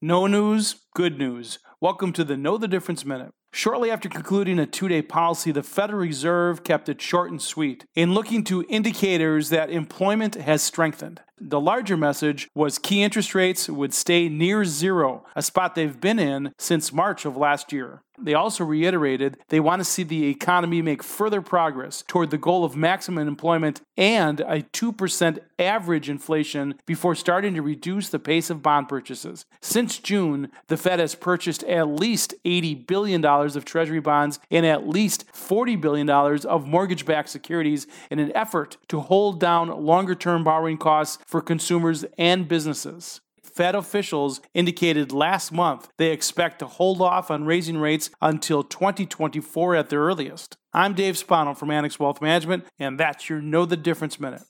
No news, good news. Welcome to the Know the Difference Minute. Shortly after concluding a two day policy, the Federal Reserve kept it short and sweet in looking to indicators that employment has strengthened. The larger message was key interest rates would stay near zero, a spot they've been in since March of last year. They also reiterated they want to see the economy make further progress toward the goal of maximum employment and a 2% average inflation before starting to reduce the pace of bond purchases. Since June, the Fed has purchased at least $80 billion of Treasury bonds and at least $40 billion of mortgage backed securities in an effort to hold down longer term borrowing costs for consumers and businesses. Fed officials indicated last month they expect to hold off on raising rates until 2024 at the earliest. I'm Dave Spano from Annex Wealth Management, and that's your Know the Difference Minute.